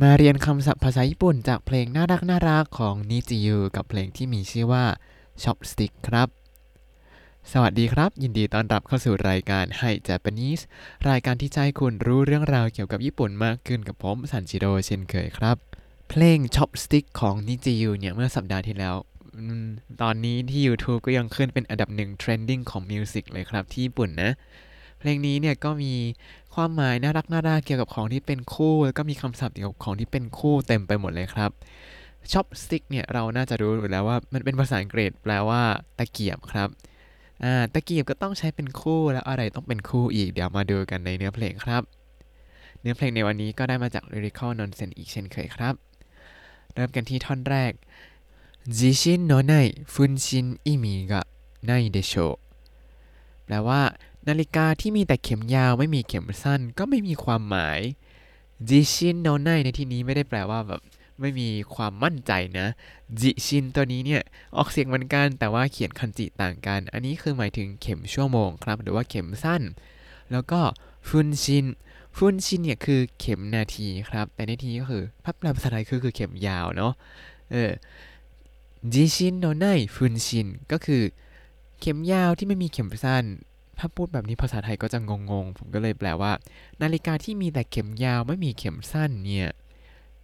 มาเรียนคำศัพท์ภาษาญี่ปุ่นจากเพลงน่ารักน่ารักของนิจิยูกับเพลงที่มีชื่อว่า Chopstick ครับ สวัสดีครับ ยินดีต้อนรับเข้าสู่รายการ Hi Japanese รายการที่จะให้คุณรู้เรื่องราวเกี่ยวกับญี่ปุ่นมากขึ้นกับผมสันจิโร่เช่นเคยครับ เพลง Chopstick ของนิจิยูเนี่ย เมื่อสัปดาห์ที่แล้ว ตอนนี้ที่ YouTube ก็ยังขึ้นเป็นอันดับหนึ่ง trending ของ Music เลยครับที่ญี่ปุ่นนะ เพลงนี้เนี่ยก็มี ความหมายน่ารักน่ารักเกี่ยวกับของที่เป็นคู่แล้วก็มีคำศัพท์เกี่ยวกับของที่เป็นคู่เต็มไปหมดเลยครับ chopsticks เนี่ยเราน่าจะรู้อยู่แล้วว่ามันเป็นภาษาอังกฤษแปลว่าตะเกียบครับอ่าตะเกียบก็ต้องใช้เป็นคู่แล้วอะไรต้องเป็นคู่อีกเดี๋ยวมาดูกันในเนื้อเพลงครับ เนื้อเพลงในวันนี้ก็ได้มาจาก lyrical nonsense อีกเช่นเคยครับ เริ่มกันที่ท่อนแรก時針のない分針意味がไนเดโชแปลว่า นาฬิกาที่มีแต่เข็มยาวไม่มีเข็มสั้นก็ไม่มีความหมายจิชินโนไนในที่นี้ไม่ได้แปลว่าแบบไม่มีความมั่นใจนะจิชินตัวนี้เนี่ยออกเสียงเหมือนกันแต่ว่าเขียนคันจิต่างกัน อันนี้คือหมายถึงเข็มชั่วโมงครับ หรือว่าเข็มสั้น แล้วก็ฟุนชินฟุนชินเนี่ยคือเข็มนาทีครับ แต่ในที่นี้ก็คือพับแปลภาษาไทยคือคือเข็มยาวเนาะเออ 時針のない分針 ก็คือเข็มยาวที่ไม่มีเข็มสั้น ถ้าพูดแบบนี้ภาษาไทยก็จะงงๆ ผมก็เลยแปลว่า นาฬิกาที่มีแต่เข็มยาวไม่มีเข็มสั้นเนี่ย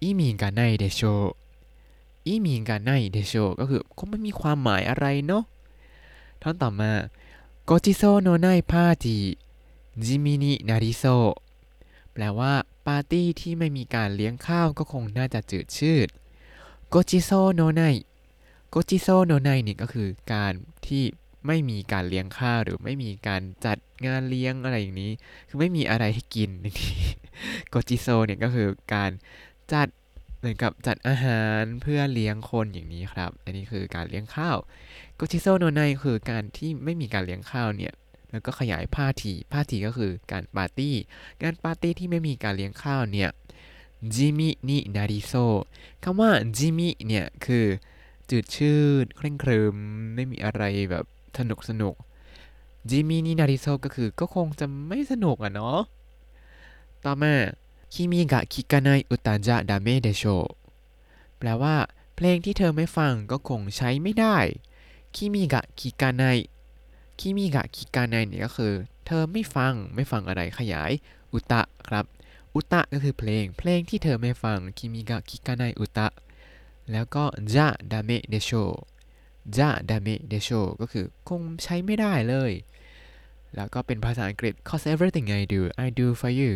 意味がないでしょ意味がないでしょ ก็คือคงไม่มีความหมายอะไรเนาะท่อนต่อมา ご馳走のないパーティ地味になりそう แปลว่าปาร์ตี้ที่ไม่มีการเลี้ยงข้าวก็คงน่าจะจืดชืดごちそうのない ごちそうのない นี่ก็คือการที่ ไม่มีการเลี้ยงข้าวหรือไม่มีการจัดงานเลี้ยงอะไรอย่างนี้ คือไม่มีอะไรให้กินในที่ ごちそう เนี่ยก็คือการจัดเหมือนกับจัดอาหารเพื่อเลี้ยงคนอย่างนี้ครับ อันนี้คือการเลี้ยงข้าวごちそうのない คือการที่ไม่มีการเลี้ยงข้าวเนี่ยแล้วก็ขยาย パーティー パーティー ก็คือการปาร์ตี้การปาร์ตี้ที่ไม่มีการเลี้ยงข้าวเนี่ยจิมินินาริโซคำว่าจิมิเนี่ยคือจืดชืดเคร่งขรึมไม่มีอะไรแบบ สนุกสนุก地味になりそう ก็คือก็คงจะไม่สนุกอะเนาะต่อมา君が聞かない歌じゃだめでしょ แปลว่า เพลงที่เธอไม่ฟังก็คงใช้ไม่ได้君が聞かない 君が聞かない เนี่ยก็คือ เธอไม่ฟังไม่ฟังอะไรขยายอุตะครับ อุตะก็คือเพลง เพลงที่เธอไม่ฟัง君が聞かない歌 แล้วก็ じゃだめでしょ じゃだめでしょ ก็คือคงใช้ไม่ได้เลย แล้วก็เป็นภาษาอังกฤษ cause everything I do I do for you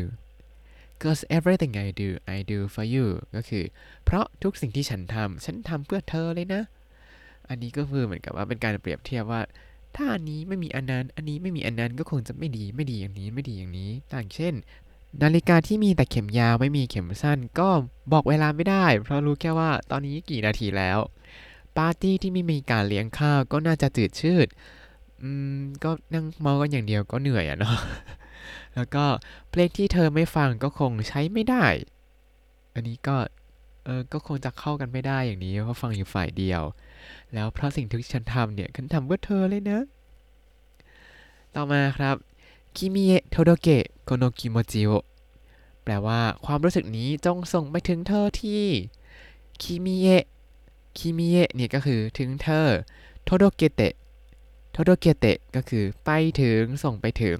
cause everything I do I do for you ก็คือ เพราะทุกสิ่งที่ฉันทำฉันทำเพื่อเธอเลยนะ อันนี้ก็คือเหมือนกับว่าเป็นการเปรียบเทียบว่า ถ้าอันนี้ไม่มีอันนั้น อันนี้ไม่มีอันนั้นก็คงจะไม่ดีไม่ดีอย่างนี้ไม่ดีอย่างนี้ ต่างเช่น นาฬิกาที่มีแต่เข็มยาวไม่มีเข็มสั้น ก็บอกเวลาไม่ได้ เพราะรู้แค่ว่าตอนนี้กี่นาทีแล้ว ปาร์ตี้ที่ไม่มีการเลี้ยงข้าวก็น่าจะจืดชืดอืมก็นั่งเมากันอย่างเดียวก็เหนื่อยอะเนาะแล้วก็เพลงที่เธอไม่ฟังก็คงใช้ไม่ได้ อันนี้ก็เออก็คงจะเข้ากันไม่ได้อย่างนี้เพราะฟังอยู่ฝ่ายเดียว แล้วเพราะสิ่งที่ฉันทำเนี่ยฉันทำเพื่อเธอเลยนะ ต่อมาครับ君へ届けこの気持ちを แปลว่าความรู้สึกนี้จงส่งไปถึงเธอที่คิมิเอะ คิมิเอะเนี่ยก็คือถึงเธอ 届けて届けて ก็คือไปถึงส่งไปถึง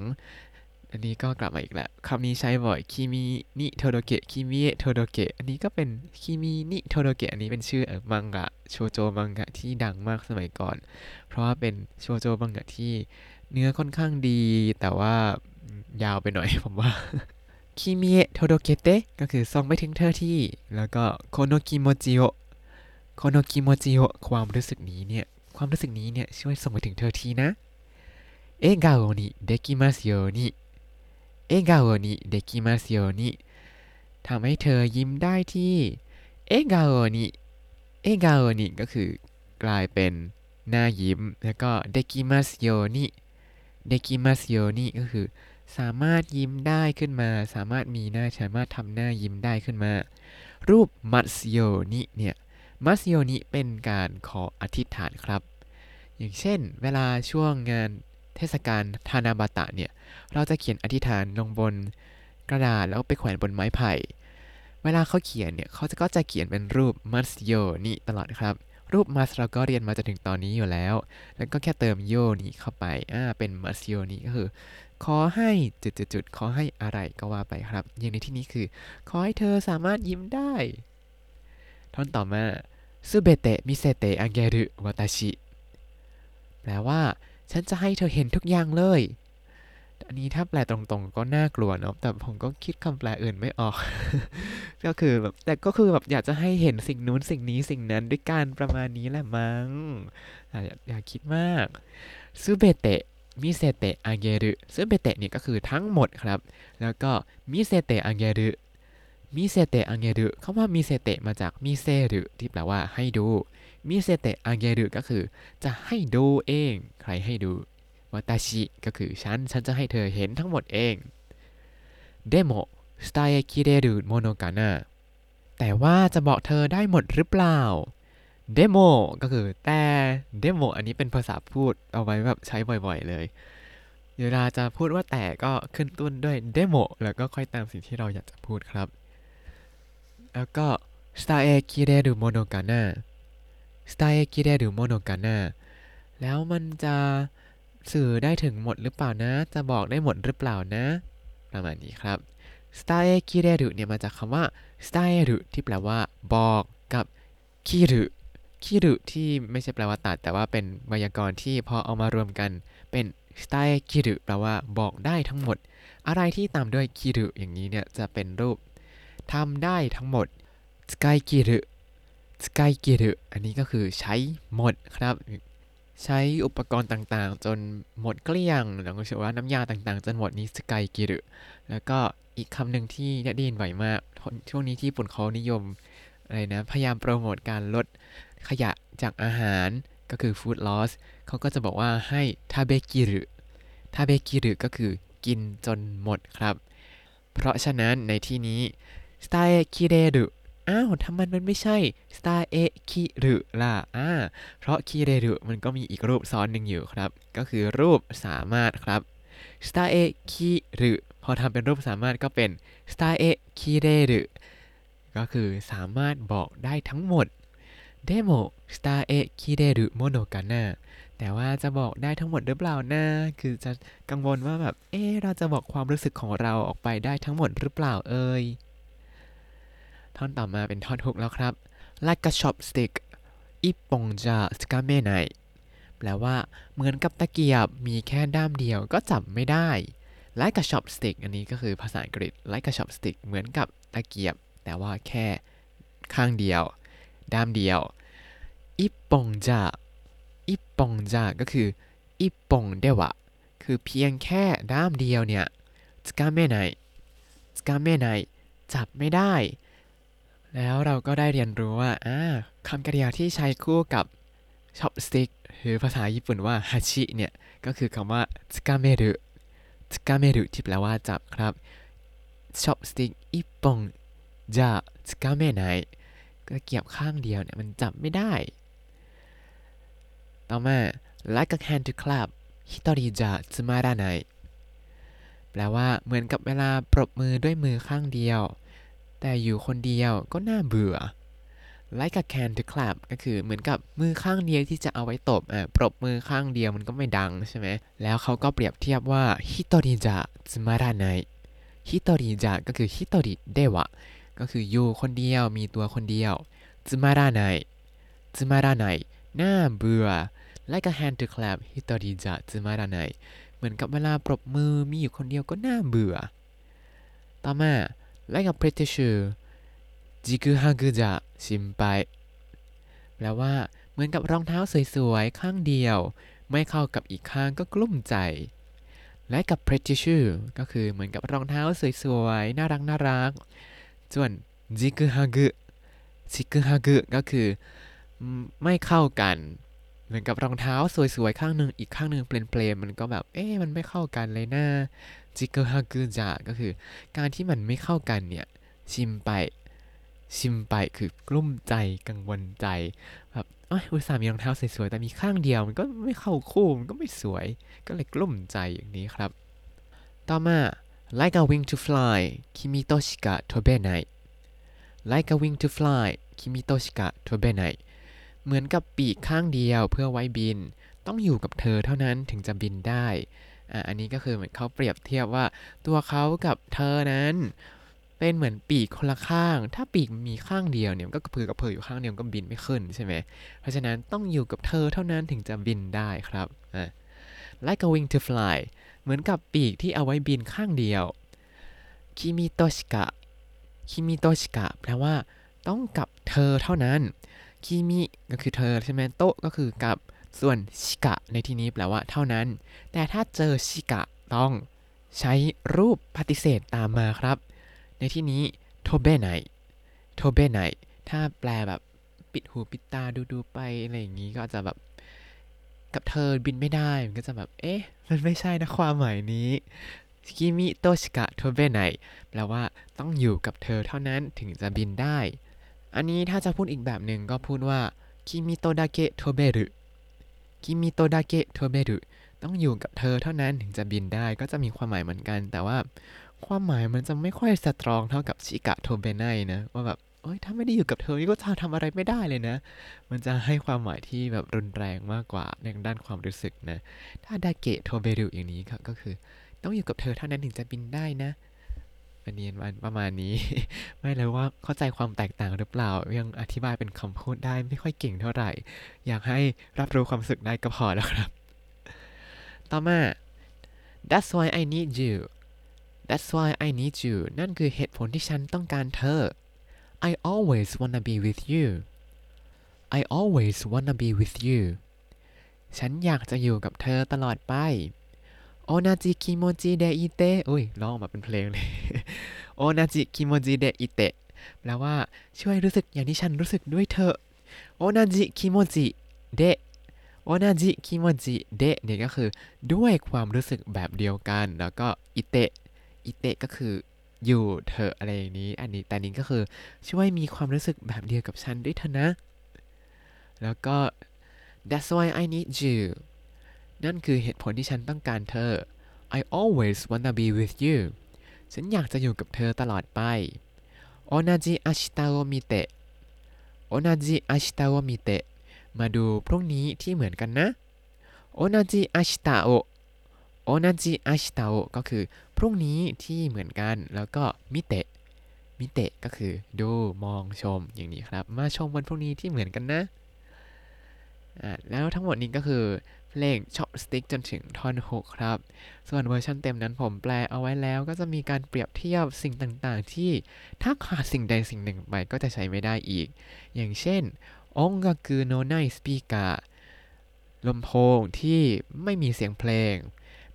อันนี้ก็กลับมาอีกแล้วคำนี้ใช้บ่อยคิมินิโทโดเกะคิมิเอะโทโดเกะอันนี้ก็เป็นคิมินิโทโดเกะอันนี้เป็นชื่อเออมังงะโชโจมังงะที่ดังมากสมัยก่อน เพราะว่าเป็นโชโจมังงะที่เนื้อค่อนข้างดี แต่ว่ายาวไปหน่อยผมว่า君へ届けて ก็คือส่งไปถึงเธอที แล้วก็この気持ちを この気持ちを ความรู้สึกนี้เนี่ย ความรู้สึกนี้เนี่ย ช่วยส่งไปถึงเธอทีนะ 笑顔にできますように 笑顔にできますように ทำให้เธอยิ้มได้ที 笑顔に 笑顔に ก็คือกลายเป็นหน้ายิ้ม แล้วก็できますように できますように ก็คือ สามารถยิ้มได้ขึ้นมา สามารถมีหน้าสามารถทำหน้ายิ้มได้ขึ้นมา รูปมัสโยนิเนี่ย มัสโยนิเป็นการขออธิษฐานครับ อย่างเช่น เวลาช่วงงานเทศกาลทานาบาตะเนี่ย เราจะเขียนอธิษฐานลงบนกระดาษแล้วไปแขวนบนไม้ไผ่ เวลาเขาเขียนเนี่ยเขาจะก็จะเขียนเป็นรูปมัสโยนี่ตลอดครับ รูปมัสเราก็เรียนมาจนถึงตอนนี้อยู่แล้ว แล้วก็แค่เติมโยนี่เข้าไป อ่า เป็นมัสโยนี่ก็คือ ขอให้จุดๆๆขอให้อะไรก็ว่าไปครับ อย่างในที่นี้คือ ขอให้เธอสามารถยิ้มได้ ท่อนต่อมาซูเบเตมิเซเตอังเกรุวาตาชิ แปลว่า ฉันจะให้เธอเห็นทุกอย่างเลย อันนี้ถ้าแปลตรงๆก็น่ากลัวเนาะ แต่ผมก็คิดคำแปลอื่นไม่ออก ก็คือแบบ แต่ก็คือแบบอยากจะให้เห็นสิ่งนู้นสิ่งนี้สิ่งนั้นด้วยการประมาณนี้แหละมั้ง อย่าคิดมาก全て見せてあげる 全て เนี่ยก็คือทั้งหมดครับ แล้วก็見せてあげる 見せてあげる คำว่า 見せて มาจาก 見せる ที่แปลว่าให้ดู見せてあげる ก็คือ จะให้ดูเอง ใครให้ดู私 ก็คือฉัน ฉันจะให้เธอเห็นทั้งหมดเองでも伝えきれるものかな แต่ว่าจะบอกเธอได้หมดหรือเปล่าでも ก็คือแต่ でも อันนี้เป็นภาษาพูดเอาไว้แบบใช้บ่อยๆเลย เวลาจะพูดว่าแต่ก็ขึ้นต้นด้วย でも แล้วก็ค่อยตามสิ่งที่เราอยากจะพูดครับ แล้วก็伝えきれるものかな 伝えきれるものかな แล้วมันจะสื่อได้ถึงหมดหรือเปล่านะ จะบอกได้หมดหรือเปล่านะ ประมาณนี้ครับ伝えきれる เนี่ยมาจากคำว่าสไตล์ที่แปลว่า บอกกับคิรุคิรุที่ไม่ใช่แปลว่าตัด แต่ว่าเป็นไวยากรณ์ที่พอเอามารวมกันเป็นสไตล์คิรุแปลว่าบอกได้ทั้งหมด อะไรที่ตามด้วยคิรุอย่างนี้เนี่ยจะเป็นรูป ทำได้ทั้งหมดสกายคิรุสกายคิรุอันนี้ก็คือใช้หมดครับ ใช้อุปกรณ์ต่างๆ จนหมดเกลี้ยงหรือว่าน้ำยาต่างๆ จนหมดนี้สกายกิรุแล้วก็อีกคำหนึ่งที่ได้ยินบ่อยมาก ช่วงนี้ที่ญี่ปุ่นเขานิยมอะไรนะ พยายามโปรโมทการลดขยะจากอาหารก็คือ food loss เขาก็จะบอกว่าให้ทาเบกิรุทาเบกิรุก็คือกินจนหมดครับ เพราะฉะนั้นในที่นี้ สไตล์คิเรรุอ้าวทำไมมันไม่ใช่สตล์เอคิรุล่ะอ่าเพราะคิเรรุมันก็มีอีกรูปซ้อนหนึ่งอยู่ครับ ก็คือรูปสามารถครับ伝えきる พอทำเป็นรูปสามารถก็เป็น伝えきれる ก็คือสามารถบอกได้ทั้งหมดでも伝えきれるものかな แต่ว่าจะบอกได้ทั้งหมดหรือเปล่านะคือจะกังวลว่าแบบ เออเราจะบอกความรู้สึกของเราออกไปได้ทั้งหมดหรือเปล่าเอ่ย ท่อนต่อมาเป็นท่อนฮุกแล้วครับ like a chopstick 一本じゃつかめない แปลว่าเหมือนกับตะเกียบมีแค่ด้ามเดียวก็จับไม่ได้ like a chopstick อันนี้ก็คือภาษาอังกฤษ like a chopstick เหมือนกับตะเกียบ แต่ว่าแค่ข้างเดียว ด้ามเดียว一本じゃ 一本じゃ ก็คือ 一本では คือเพียงแค่ด้ามเดียวเนี่ยつかめない つかめないจับไม่ได้ แล้วเราก็ได้เรียนรู้ว่าอ่าคำกริยาที่ใช้คู่กับ chopstick หรือภาษาญี่ปุ่นว่า 箸 เนี่ย ก็คือคำว่าつかめる つかめる ที่แปลว่าจับครับ chopstick 一本じゃつかめない ตะเกียบข้างเดียวเนี่ย มันจับไม่ได้ ต่อมา like a hand to clap ฮิตอริจะสมาดาไนแปลว่าเหมือนกับเวลาปรบมือด้วยมือข้างเดียว แต่อยู่คนเดียวก็น่าเบื่อ like a can to clap ก็คือเหมือนกับมือข้างเดียวที่จะเอาไว้ตบอะปรบมือข้างเดียวมันก็ไม่ดังใช่ไหม แล้วเขาก็เปรียบเทียบว่าฮิตตริจะสมาราไนฮิตตริจะก็คือฮิตตริเดวะก็คืออยู่คนเดียวมีตัวคนเดียวสมาราไนสมาราไนน่าเบื่อ like a hand to clap ฮิตตริจะสมาราไนเหมือนกับเวลาปรบมือมีอยู่คนเดียวก็น่าเบื่อ ต่อมา like a pretty shoe จิกุฮากุจะชิมไปแปลว่า เหมือนกับรองเท้าสวยๆ ข้างเดียว ไม่เข้ากับอีกข้างก็กลุ้มใจ และกับ pretty shoe ก็คือเหมือนกับรองเท้าสวยๆ น่ารักน่ารักส่วนจิกุฮากุจิกุฮากุก็คือไม่เข้ากัน เหมือนกับรองเท้าสวยๆ ข้างหนึ่งอีกข้างหนึ่งเปลนๆมันก็แบบ เอ๊ะมันไม่เข้ากันเลยนะ จิกเกอร์ฮากุจาก็คือ การที่มันไม่เข้ากันเนี่ย ชิมไป ชิมไปคือกลุ้มใจกังวลใจแบบอ้ยอุตส่าห์มีรองเท้าสวยๆแต่มีข้างเดียวมันก็ไม่เข้าคู่มันก็ไม่สวย ก็เลยกลุ้มใจอย่างนี้ครับ ต่อมา like a wing to fly 君としか飛べない like a wing to fly 君としか飛べない เหมือนกับปีกข้างเดียวเพื่อไว้บิน ต้องอยู่กับเธอเท่านั้นถึงจะบินได้ อะอันนี้ก็คือเหมือนเขาเปรียบเทียบว่าตัวเขากับเธอนั้น เป็นเหมือนปีกคนละข้าง ถ้าปีกมีข้างเดียวเนี่ยมันก็กระพือกระเพื่ออยู่ข้างเดียวก็บินไม่ขึ้นใช่ไหมเพราะฉะนั้นต้องอยู่กับเธอเท่านั้นถึงจะบินได้ครับอะ like a wing to fly เหมือนกับปีกที่เอาไว้บินข้างเดียว君としか君としか แปลว่าต้องกับเธอเท่านั้นคิมิก็คือเธอใช่ไหมと ก็คือกับ ส่วน しか ในที่นี้แปลว่าเท่านั้น แต่ถ้าเจอ しか ต้องใช้รูปปฏิเสธตามมาครับ ในที่นี้飛べない飛べない ถ้าแปลแบบปิดหูปิดตาดูดูๆไปอะไรอย่างนี้ก็จะแบบกับเธอบินไม่ได้ มันก็จะแบบ เอ๊ะ มันไม่ใช่นะความหมายนี้君としか飛べない แปลว่าต้องอยู่กับเธอเท่านั้นถึงจะบินได้ อันนี้ถ้าจะพูดอีกแบบหนึ่งก็พูดว่า君とだけ飛べる 君とだけ飛べる ต้องอยู่กับเธอเท่านั้นถึงจะบินได้ก็จะมีความหมายเหมือนกัน แต่ว่าความหมายมันจะไม่ค่อย strong เท่ากับ しか飛べないนะว่าแบบเอ้ยถ้าไม่ได้อยู่กับเธอนี่ก็จะทำอะไรไม่ได้เลยนะ มันจะให้ความหมายที่แบบรุนแรงมากกว่าในด้านความรู้สึกนะ ถ้าดาเกะโทเบรุอย่างนี้ครับก็คือ ต้องอยู่กับเธอเท่านั้นถึงจะบินได้นะ อันนี้มันประมาณนี้ ไม่เลยว่าเข้าใจความแตกต่างหรือเปล่า ยังอธิบายเป็นคำพูดได้ไม่ค่อยเก่งเท่าไหร่ อยากให้รับรู้ความสึกได้ก็พอแล้วครับ ต่อมา that's why I need you that's why I need you นั่นคือเหตุผลที่ฉันต้องการเธอ I always wanna be with you I always wanna be with you ฉันอยากจะอยู่กับเธอตลอดไป同じ気持ちでいて อุ้ยร้องออกมาเป็นเพลงเลย 同じ気持ちでいて แปลว่าช่วยรู้สึกอย่างที่ฉันรู้สึกด้วยเถอะ同じ気持ちで同じ気持ちで เนี่ยก็คือด้วยความรู้สึกแบบเดียวกัน แล้วก็อิเตะอิเตะก็คืออยู่เถอะอะไรอย่างนี้ อันนี้แต่นี้ก็คือช่วยมีความรู้สึกแบบเดียวกับฉันด้วยเถอะนะ แล้วก็ that's why I need you นั่นคือเหตุผลที่ฉันต้องการเธอ I always wanna be with you ฉันอยากจะอยู่กับเธอตลอดไปโอนาจิอาชิตาโอมิเตะโอนาจิอาชิตาโอมิเตะมาดูพรุ่งนี้ที่เหมือนกันนะ同じ明日を同じ明日を ก็คือพรุ่งนี้ที่เหมือนกัน แล้วก็มิเตะมิเตะก็คือดูมองชมอย่างนี้ครับ มาชมวันพรุ่งนี้ที่เหมือนกันนะอะ แล้วทั้งหมดนี้ก็คือเพลง chopstick จนถึงท่อนฮุกครับ ส่วนเวอร์ชันเต็มนั้นผมแปลเอาไว้แล้ว ก็จะมีการเปรียบเทียบสิ่งต่างๆ ที่ถ้าขาดสิ่งใดสิ่งหนึ่งไปก็จะใช้ไม่ได้อีก อย่างเช่น音楽のないスピーカーลำโพงที่ไม่มีเสียงเพลง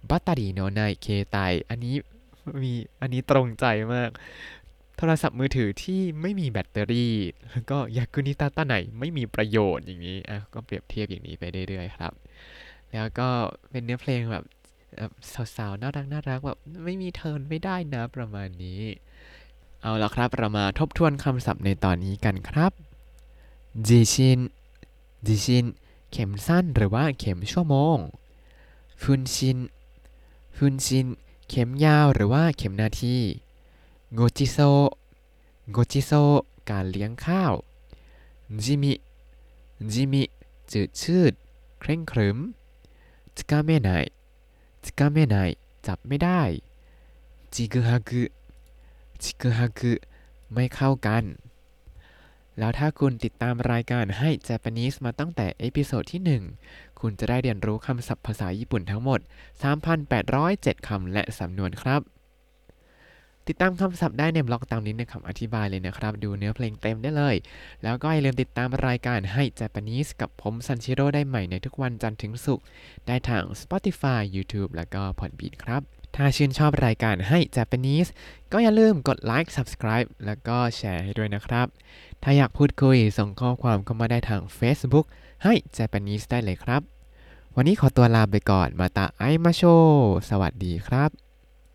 バッテリーのないケータイอันนี้มีอันนี้ตรงใจมาก โทรศัพท์มือถือที่ไม่มีแบตเตอรี่ แล้วก็役に立たないไม่มีประโยชน์อย่างนี้อะก็เปรียบเทียบอย่างนี้ไปเรื่อยๆครับ แล้วก็เป็นเนื้อเพลงแบบสาวๆ น่ารักน่ารักแบบไม่มีเทิร์นไม่ได้นะประมาณนี้ เอาละครับเรามาทบทวนคำศัพท์ในตอนนี้กันครับ時針時針เข็มสั้นหรือว่าเข็มชั่วโมง分針分針 เข็มยาวหรือว่าเข็มนาที ご馳走ご馳走การเลี้ยงข้าวจิมิจิมิจืดชืด เคร่งขรึมつかめないつかめないจับไม่ได้ちぐはぐちぐはぐไม่เข้ากัน แล้วถ้าคุณติดตามรายการ Hi Japanese มาตั้งแต่ episode ที่ 1 คุณจะได้เรียนรู้คำศัพท์ภาษาญี่ปุ่นทั้งหมด 3,807 คำและสำนวนครับ ติดตามคำศัพท์ได้ในบล็อกตามนี้ในคำอธิบายเลยนะครับ ดูเนื้อเพลงเต็มได้เลย แล้วก็อย่าลืมติดตามรายการให้ Japanese กับผมซันชิโร่ได้ใหม่ในทุกวันจันทร์ถึงศุกร์ได้ทาง Spotify YouTube แล้วก็ Podbean ครับถ้าชื่นชอบรายการให้ Japanese ก็อย่าลืมกดไลค์ Subscribe แล้วก็แชร์ให้ด้วยนะครับ ถ้าอยากพูดคุยส่งข้อความเข้ามาได้ทาง Facebook ให้ Japanese ได้เลยครับ วันนี้ขอตัวลาไปก่อนมาตาไอมาโช สวัสดีครับ